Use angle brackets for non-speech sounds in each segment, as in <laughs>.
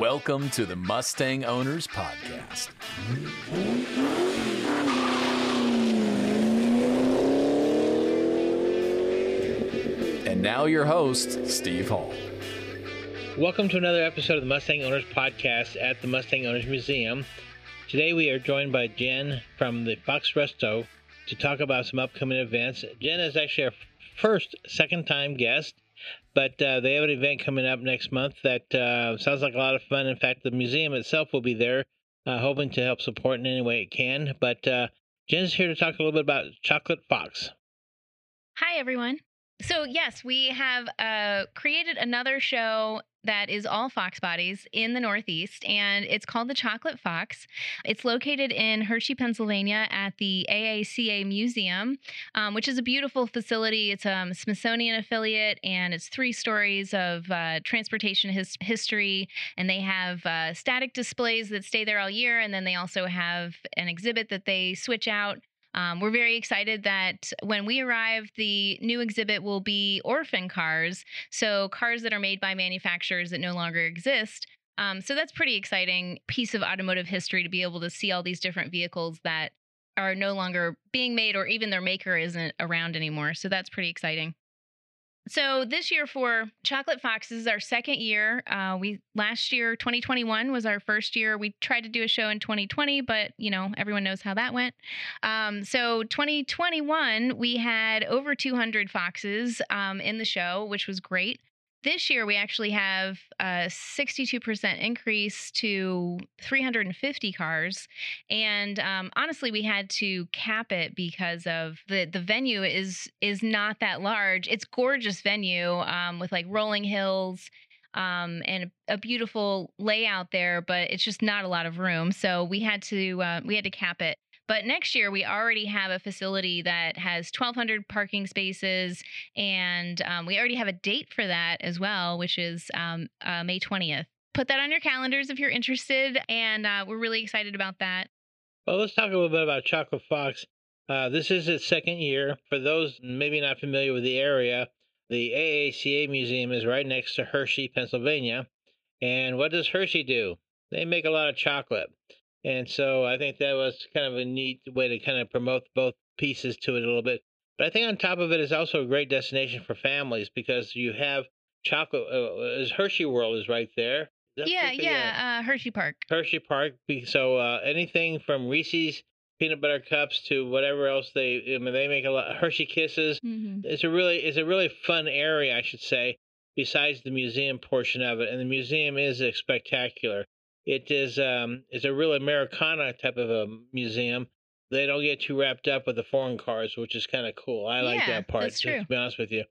Welcome to the Mustang Owners Podcast. And now, your host, Steve Hall. Welcome to another episode of the Mustang Owners Podcast at the Mustang Owners Museum. Today we are joined by Jen from the Fox Resto to talk about some upcoming events. Jen is actually our first second time guest, but uh, they have an event coming up next month that uh, sounds like a lot of fun. In fact, the museum itself will be there, uh, hoping to help support in any way it can. But uh, Jen's here to talk a little bit about Chocolate Fox. Hi, everyone. So, yes, we have uh, created another show that is all fox bodies in the Northeast, and it's called the Chocolate Fox. It's located in Hershey, Pennsylvania at the AACA Museum, um, which is a beautiful facility. It's a um, Smithsonian affiliate, and it's three stories of uh, transportation his- history, and they have uh, static displays that stay there all year, and then they also have an exhibit that they switch out um, we're very excited that when we arrive, the new exhibit will be orphan cars. So, cars that are made by manufacturers that no longer exist. Um, so, that's pretty exciting piece of automotive history to be able to see all these different vehicles that are no longer being made or even their maker isn't around anymore. So, that's pretty exciting. So this year for Chocolate Fox this is our second year. Uh, we last year 2021 was our first year. We tried to do a show in 2020, but you know everyone knows how that went. Um, so 2021 we had over 200 foxes um, in the show, which was great. This year, we actually have a 62% increase to 350 cars. And um, honestly, we had to cap it because of the, the venue is is not that large. It's gorgeous venue um, with like rolling hills um, and a, beautiful layout there, but it's just not a lot of room. So we had to uh, we had to cap it. But next year, we already have a facility that has 1,200 parking spaces, and um, we already have a date for that as well, which is um, uh, May 20th. Put that on your calendars if you're interested, and uh, we're really excited about that. Well, let's talk a little bit about Chocolate Fox. Uh, this is its second year. For those maybe not familiar with the area, the AACA Museum is right next to Hershey, Pennsylvania. And what does Hershey do? They make a lot of chocolate. And so I think that was kind of a neat way to kind of promote both pieces to it a little bit. But I think on top of it is also a great destination for families because you have chocolate. Uh, Hershey World is right there. Yeah, yeah, uh, Hershey Park. Hershey Park. So uh, anything from Reese's peanut butter cups to whatever else they I mean they make a lot Hershey Kisses. Mm-hmm. It's a really it's a really fun area, I should say. Besides the museum portion of it, and the museum is spectacular. It is um, it's a real Americana type of a museum. They don't get too wrapped up with the foreign cars, which is kind of cool. I like yeah, that part. That's true. To be honest with you,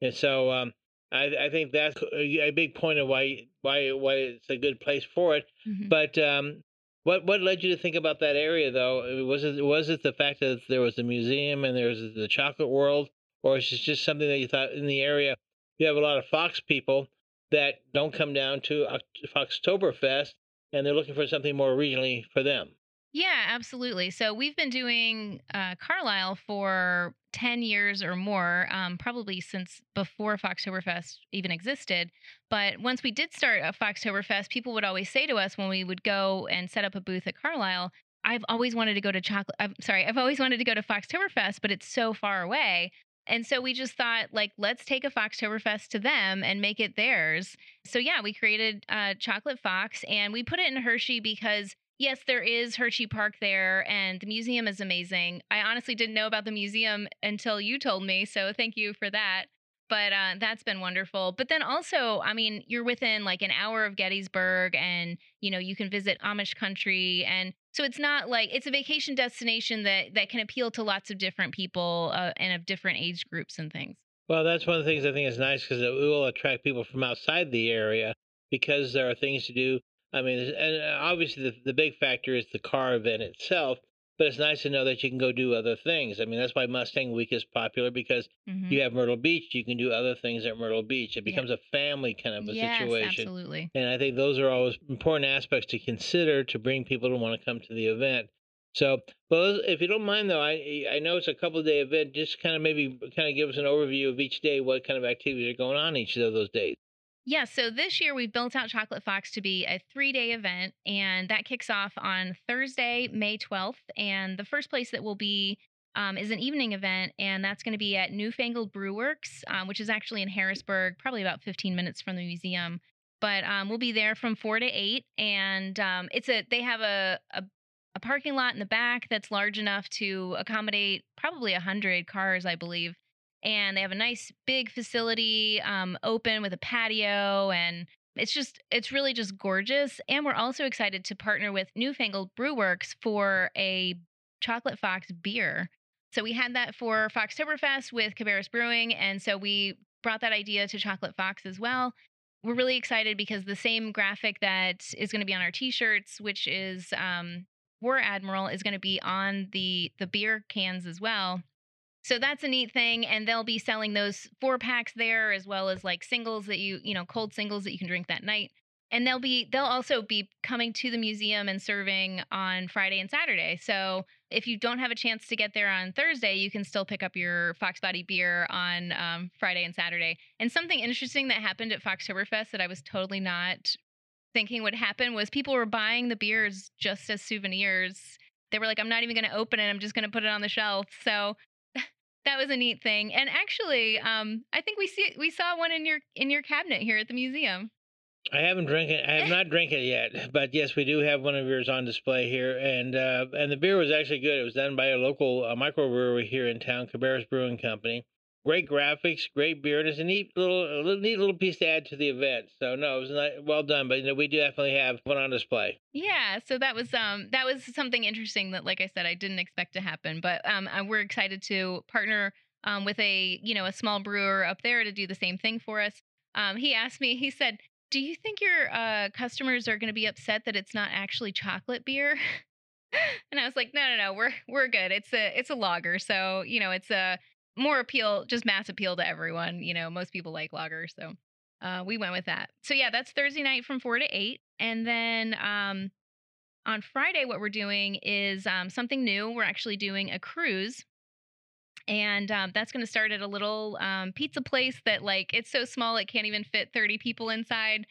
and so um, I, I think that's a big point of why why why it's a good place for it. Mm-hmm. But um, what what led you to think about that area though? Was it was it the fact that there was a museum and there was the chocolate world, or is it just something that you thought in the area you have a lot of Fox people that don't come down to Foxtoberfest and they're looking for something more regionally for them. Yeah, absolutely. So we've been doing uh, Carlisle for 10 years or more, um, probably since before Foxtoberfest even existed. But once we did start a Foxtoberfest, people would always say to us when we would go and set up a booth at Carlisle, I've always wanted to go to chocolate. I'm sorry, I've always wanted to go to Foxtoberfest, but it's so far away. And so we just thought, like, let's take a Foxtoberfest to them and make it theirs. So yeah, we created uh, Chocolate Fox and we put it in Hershey because yes, there is Hershey Park there and the museum is amazing. I honestly didn't know about the museum until you told me. So thank you for that. But uh, that's been wonderful. But then also, I mean, you're within like an hour of Gettysburg and, you know, you can visit Amish country. And so it's not like it's a vacation destination that that can appeal to lots of different people uh, and of different age groups and things. Well, that's one of the things I think is nice because it will attract people from outside the area because there are things to do. I mean, and uh, obviously the, the big factor is the car event itself, but it's nice to know that you can go do other things. I mean, that's why Mustang Week is popular because mm-hmm. you have Myrtle Beach, you can do other things at Myrtle Beach. It becomes yeah. a family kind of a yes, situation. Absolutely. And I think those are always important aspects to consider to bring people to want to come to the event. So, well, if you don't mind, though, I I know it's a couple day event. Just kind of maybe kind of give us an overview of each day, what kind of activities are going on each of those days. Yeah, so this year we've built out Chocolate Fox to be a three day event, and that kicks off on Thursday, May 12th. And the first place that will be um, is an evening event, and that's going to be at Newfangled Brewworks, um, which is actually in Harrisburg, probably about 15 minutes from the museum. But um, we'll be there from four to eight, and um, it's a they have a, a a parking lot in the back that's large enough to accommodate probably a hundred cars, I believe. And they have a nice big facility um, open with a patio and it's just it's really just gorgeous and we're also excited to partner with newfangled brewworks for a chocolate fox beer so we had that for Foxtoberfest with Cabarrus Brewing, and so we brought that idea to Chocolate Fox as well. We're really excited because the same graphic that is going to be on our T-shirts, which is um, War Admiral, is going to be on the the beer cans as well. So that's a neat thing, and they'll be selling those four packs there as well as like singles that you you know cold singles that you can drink that night and they'll be they'll also be coming to the museum and serving on Friday and Saturday. So if you don't have a chance to get there on Thursday, you can still pick up your Fox Body beer on um, Friday and Saturday. And something interesting that happened at Foxtoberfest that I was totally not thinking would happen was people were buying the beers just as souvenirs. They were like, "I'm not even going to open it. I'm just going to put it on the shelf." So that was a neat thing. And actually, um, I think we see we saw one in your in your cabinet here at the museum. I haven't drank it. I have not drank it yet, but yes, we do have one of yours on display here, and uh, and the beer was actually good. It was done by a local uh, microbrewery here in town, Cabarrus Brewing Company. Great graphics, great beer, and it's a neat little, a little neat little piece to add to the event. So no, it was not, well done, but you know, we definitely have one on display. Yeah, so that was um that was something interesting that, like I said, I didn't expect to happen, but um uh, we're excited to partner um with a you know a small brewer up there to do the same thing for us. Um, he asked me, he said, do you think your uh, customers are going to be upset that it's not actually chocolate beer? <laughs> and I was like, no, no, no, we're we're good. It's a it's a lager, so you know it's a more appeal, just mass appeal to everyone. You know, most people like lager, so uh, we went with that. So yeah, that's Thursday night from four to eight, and then um, on Friday, what we're doing is um, something new. We're actually doing a cruise and um, that's going to start at a little um, pizza place that like it's so small it can't even fit 30 people inside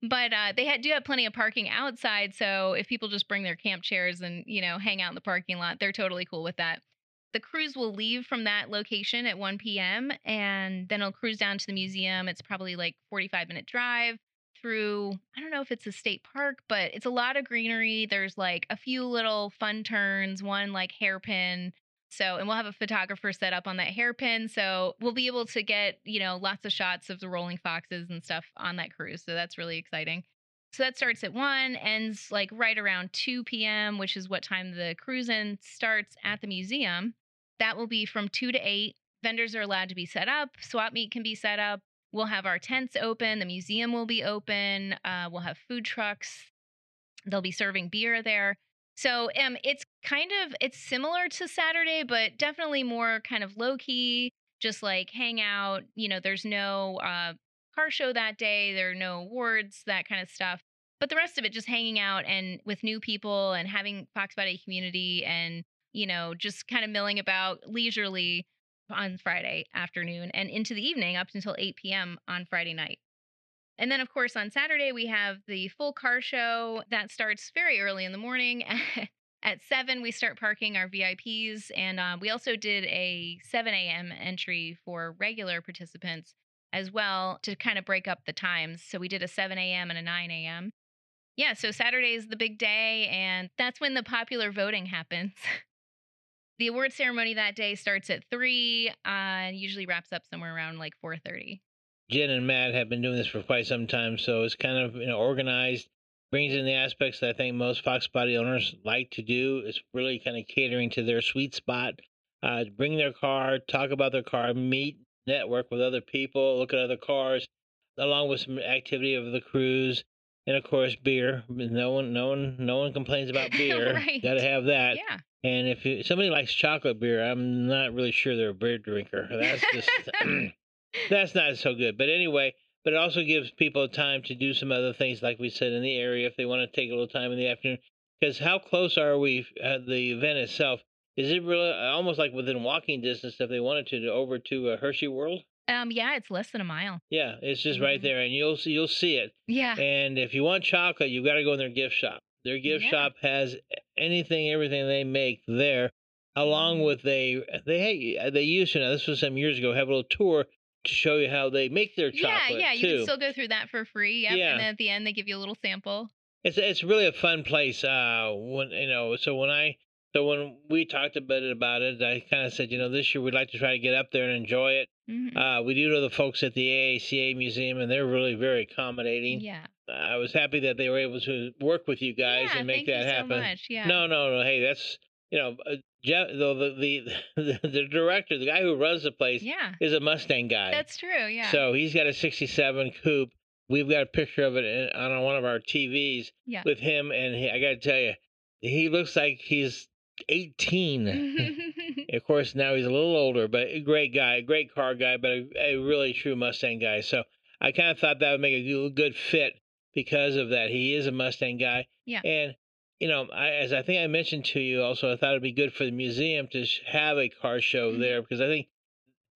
but uh, they had, do have plenty of parking outside so if people just bring their camp chairs and you know hang out in the parking lot they're totally cool with that the cruise will leave from that location at 1 p.m and then it'll cruise down to the museum it's probably like 45 minute drive through i don't know if it's a state park but it's a lot of greenery there's like a few little fun turns one like hairpin so, and we'll have a photographer set up on that hairpin. So, we'll be able to get, you know, lots of shots of the rolling foxes and stuff on that cruise. So, that's really exciting. So, that starts at 1, ends like right around 2 p.m., which is what time the cruise in starts at the museum. That will be from 2 to 8. Vendors are allowed to be set up, swap meet can be set up. We'll have our tents open, the museum will be open, uh, we'll have food trucks. They'll be serving beer there. So um, it's kind of it's similar to Saturday, but definitely more kind of low key, just like hang out. You know, there's no uh, car show that day. There are no awards, that kind of stuff. But the rest of it, just hanging out and with new people and having Fox Body community and you know just kind of milling about leisurely on Friday afternoon and into the evening up until 8 p.m. on Friday night. And then, of course, on Saturday, we have the full car show that starts very early in the morning. <laughs> At 7, we start parking our VIPs. And uh, we also did a 7 a.m. entry for regular participants as well to kind of break up the times. So we did a 7 a.m. and a 9 a.m. Yeah, so Saturday is the big day, and that's when the popular voting happens. <laughs> the award ceremony that day starts at 3 uh, and usually wraps up somewhere around like 4.30 Jen and Matt have been doing this for quite some time, so it's kind of you know organized, brings in the aspects that I think most Fox Body owners like to do. It's really kind of catering to their sweet spot. Uh, bring their car, talk about their car, meet, network with other people, look at other cars, along with some activity of the cruise, and of course beer. No one, no one, no one complains about <laughs> beer. right. Got to have that. Yeah. And if you, somebody likes chocolate beer, I'm not really sure they're a beer drinker. That's just <laughs> <clears throat> that's not so good. But anyway, but it also gives people time to do some other things, like we said in the area, if they want to take a little time in the afternoon. Because how close are we at the event itself? Is it really almost like within walking distance if they wanted to, to over to uh, Hershey World? Um, yeah, it's less than a mile. Yeah, it's just right Mhm. there, and you'll see, you'll see it. Yeah. And if you want chocolate, you've got to go in their gift shop. Their gift Yeah. shop has anything, everything they make there, along Mhm. with they they they used to now. This was some years ago. Have a little tour to show you how they make their chocolate. Yeah, yeah, you too. can still go through that for free. Yep. Yeah. And then at the end, they give you a little sample. It's it's really a fun place. Uh, when you know, so when I so when we talked a bit about it, I kind of said, you know, this year we'd like to try to get up there and enjoy it. Mhm. Uh, we do know the folks at the AACA museum, and they're really very accommodating. yeah. I was happy that they were able to work with you guys yeah, and make thank that you happen. So much. Yeah. No, no, no. Hey, that's you know, uh, Jeff, the, the the <laughs> the director, the guy who runs the place, Yeah. is a Mustang guy. That's true. Yeah. So he's got a '67 coupe. We've got a picture of it in- on one of our TVs Yeah. with him, and he, I got to tell you, he looks like he's 18. of course, now he's a little older, but a great guy, a great car guy, but a, a really true Mustang guy. So I kind of thought that would make a good- fit because of that. He is a Mustang guy. Yeah. And, you know, I, as I think I mentioned to you also, I thought it'd be good for the museum to have a car show Mhm. there because I think.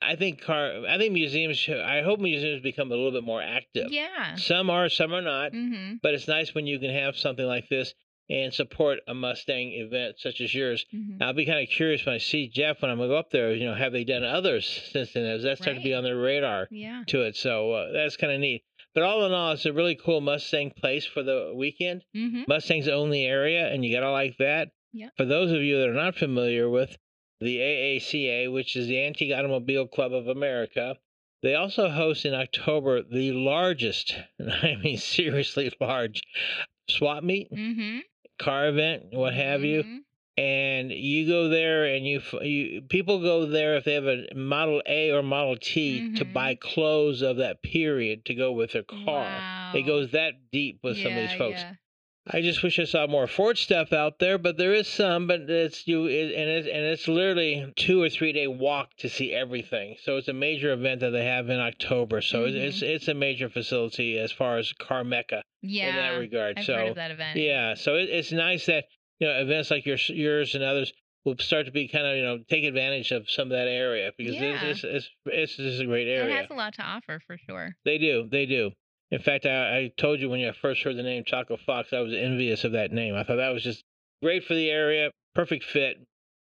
I think car. I think museums. I hope museums become a little bit more active. yeah. Some are, some are not. Mm-hmm. But it's nice when you can have something like this and support a Mustang event such as yours. hmm I'll be kind of curious when I see Jeff when I'm gonna go up there. You know, have they done others since then? Has that started to be on their radar Yeah. to it? So uh, that's kind of neat. But all in all, it's a really cool Mustang place for the weekend. Mm-hmm. Mustangs own the area, and you gotta like that. Yeah. For those of you that are not familiar with the AACA, which is the Antique Automobile Club of America, they also host in October the largest, and <laughs> I mean seriously large, swap meet, Mm-hmm. Car event, what have you. Mhm. And you go there, and you, you people go there if they have a Model A or Model T to Mhm. buy clothes of that period to go with their car. Wow. It goes that deep with some of these folks. yeah. I just wish I saw more Ford stuff out there, but there is some. But it's you, it, and it's and it's literally two or three day walk to see everything. So it's a major event that they have in October. So Mhm. it's it's a major facility as far as car mecca Yeah. in that regard. I've so heard of that event. yeah, so it, it's nice that you know events like yours, yours and others will start to be kind of you know take advantage of some of that area because Yeah. it's, it's it's it's just a great area. It has a lot to offer for sure. They do. They do. In fact, I, I told you when you first heard the name Chocolate Fox, I was envious of that name. I thought that was just great for the area, perfect fit.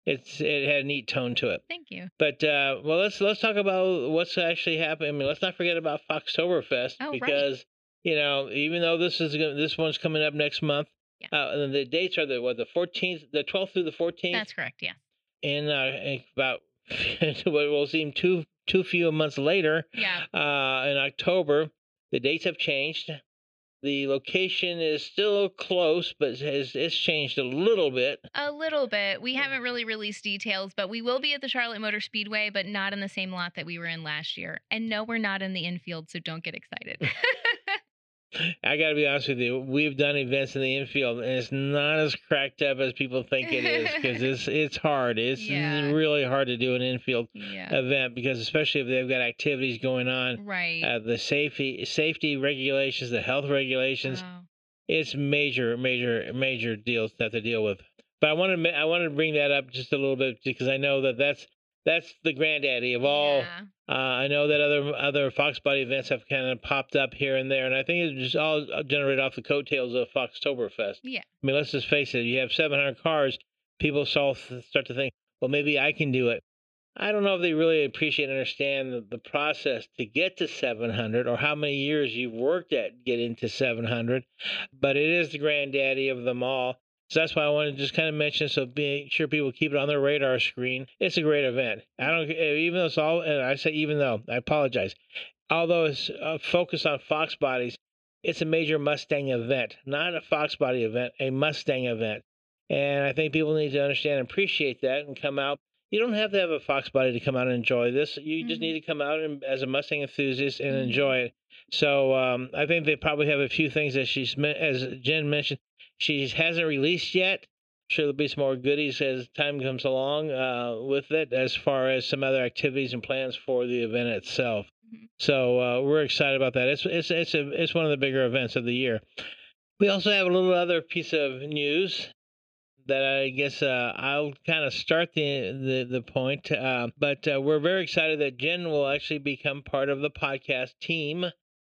It's it had a neat tone to it. Thank you. But uh, well, let's let's talk about what's actually happening. I mean, let's not forget about Foxtoberfest Oh, right. because you know even though this is gonna, this one's coming up next month, Yeah. uh, and the dates are the what the fourteenth, the twelfth through the fourteenth That's correct. Yeah. in, uh, about <laughs> what will seem too too few months later Yeah. uh, in October. The dates have changed. The location is still close, but has it's changed a little bit. A little bit. We haven't really released details, but we will be at the Charlotte Motor Speedway, but not in the same lot that we were in last year. And no, we're not in the infield, so don't get excited. <laughs> <laughs> I got to be honest with you. We've done events in the infield, and it's not as cracked up as people think it is because <laughs> it's it's hard. It's Yeah. really hard to do an infield yeah. event because especially if they've got activities going on, Right. uh, the safety safety regulations, the health regulations. Oh, it's major, major, major deals to have to deal with. But I wanted, I wanted to bring that up just a little bit because I know that that's that's the granddaddy of all. yeah. Uh, I know that other other Fox Body events have kind of popped up here and there, and I think it's just all generated off the coattails of Foxtoberfest. Yeah. I mean, let's just face it. You have 700 cars. People start start to think, well, maybe I can do it. I don't know if they really appreciate and understand the, the process to get to 700 or how many years you've worked at getting to 700, but it is the granddaddy of them all. So that's why I wanted to just kind of mention, so be sure people keep it on their radar screen. It's a great event. I don't, even though it's all, and I say even though, I apologize. Although it's uh, focused on Fox bodies, it's a major Mustang event, not a Fox body event, a Mustang event. And I think people need to understand and appreciate that and come out. You don't have to have a Fox body to come out and enjoy this. You just Mhm. need to come out and, as a Mustang enthusiast and Mhm. enjoy it. So um, I think they probably have a few things that she's, as Jen mentioned, she hasn't released yet. Sure, there'll be some more goodies as time comes along uh, with it, as far as some other activities and plans for the event itself. Mhm. So uh, we're excited about that. It's it's it's a it's one of the bigger events of the year. We also have a little other piece of news. that I guess uh, I'll kind of start the the, the point. Uh, but uh, we're very excited that Jen will actually become part of the podcast team.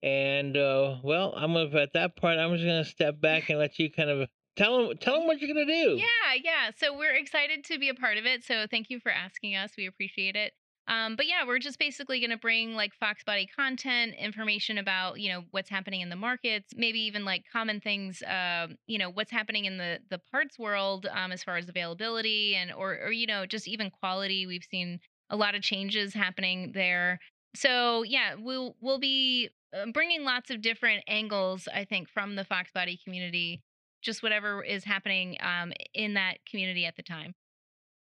And uh, well, I'm gonna at that point I'm just gonna step back and let you kind of tell them tell them what you're gonna do. Yeah, yeah. So we're excited to be a part of it. So thank you for asking us. We appreciate it. Um, but yeah, we're just basically going to bring like Fox Body content, information about you know what's happening in the markets, maybe even like common things, uh, you know what's happening in the the parts world um, as far as availability and or or you know just even quality. We've seen a lot of changes happening there. So yeah, we'll we'll be uh, bringing lots of different angles, I think, from the Fox Body community, just whatever is happening um, in that community at the time.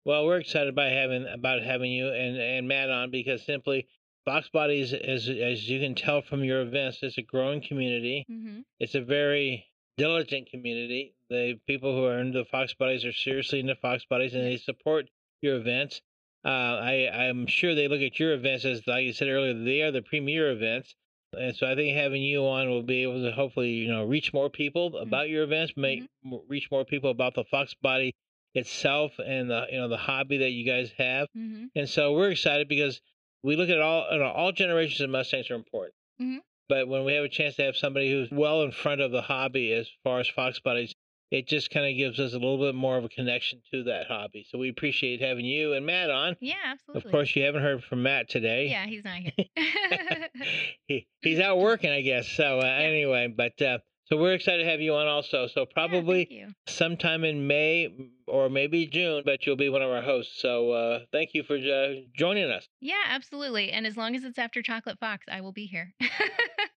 Well, we're excited about having about having you and and Matt on because simply Fox Bodies, as as you can tell from your events, is a growing community. Mm-hmm. It's a very diligent community. The people who are into the Fox Bodies are seriously into Fox Bodies, and they support your events. Uh, I I'm sure they look at your events as, like you said earlier, they are the premier events. And so I think having you on will be able to hopefully, you know, reach more people about your events, make m- reach more people about the Fox Body itself and the you know the hobby that you guys have. Mm-hmm. And so we're excited because we look at all you know, all generations of Mustangs are important. Mhm. But when we have a chance to have somebody who's well in front of the hobby as far as Fox Bodies, it just kind of gives us a little bit more of a connection to that hobby. So we appreciate having you and Matt on. Yeah, absolutely. Of course, you haven't heard from Matt today. Yeah, he's not here. <laughs> he, he's out working, I guess. So uh, anyway, but uh, so we're excited to have you on also. So probably you. sometime in May or maybe June, but you'll be one of our hosts. So uh, thank you for uh, joining us. Yeah, absolutely. And as long as it's after Chocolate Fox, I will be here. <laughs>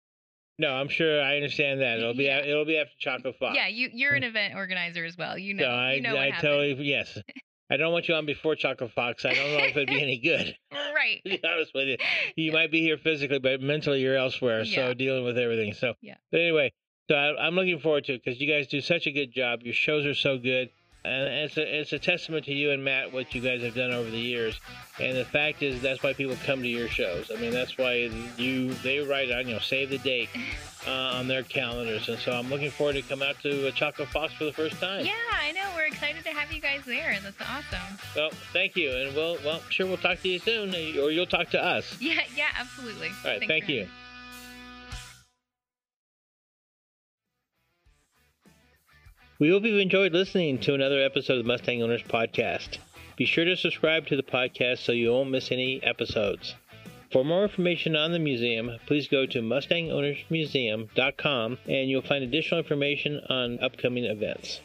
No, I'm sure I understand that. It'll be Yeah. it'll be after Chocolate Fox. yeah, you you're an event organizer as well. You know, So I, you know what I happened. totally yes. I don't want you on before Chocolate Fox. I don't know if it'd be any good. <laughs> right. <laughs> To be honest with you, <laughs> you Yeah. might be here physically, but mentally you're elsewhere. So dealing with everything. So Yeah. But anyway, so I, I'm looking forward to it because you guys do such a good job. Your shows are so good, and it's a it's a testament to you and Matt what you guys have done over the years. And the fact is, that's why people come to your shows. I mean, that's why you they write on you know save the date <laughs> uh, on their calendars. And so I'm looking forward to come out to Chocolate Fox for the first time. Yeah, I know. We're excited to have you guys there. That's awesome. Well, thank you, and we'll well sure we'll talk to you soon, or you'll talk to us. Yeah, yeah, absolutely. All right, Thanks thank you. me. We hope you've enjoyed listening to another episode of the Mustang Owners Podcast. Be sure to subscribe to the podcast so you won't miss any episodes. For more information on the museum, please go to MustangOwnersMuseum.com and you'll find additional information on upcoming events.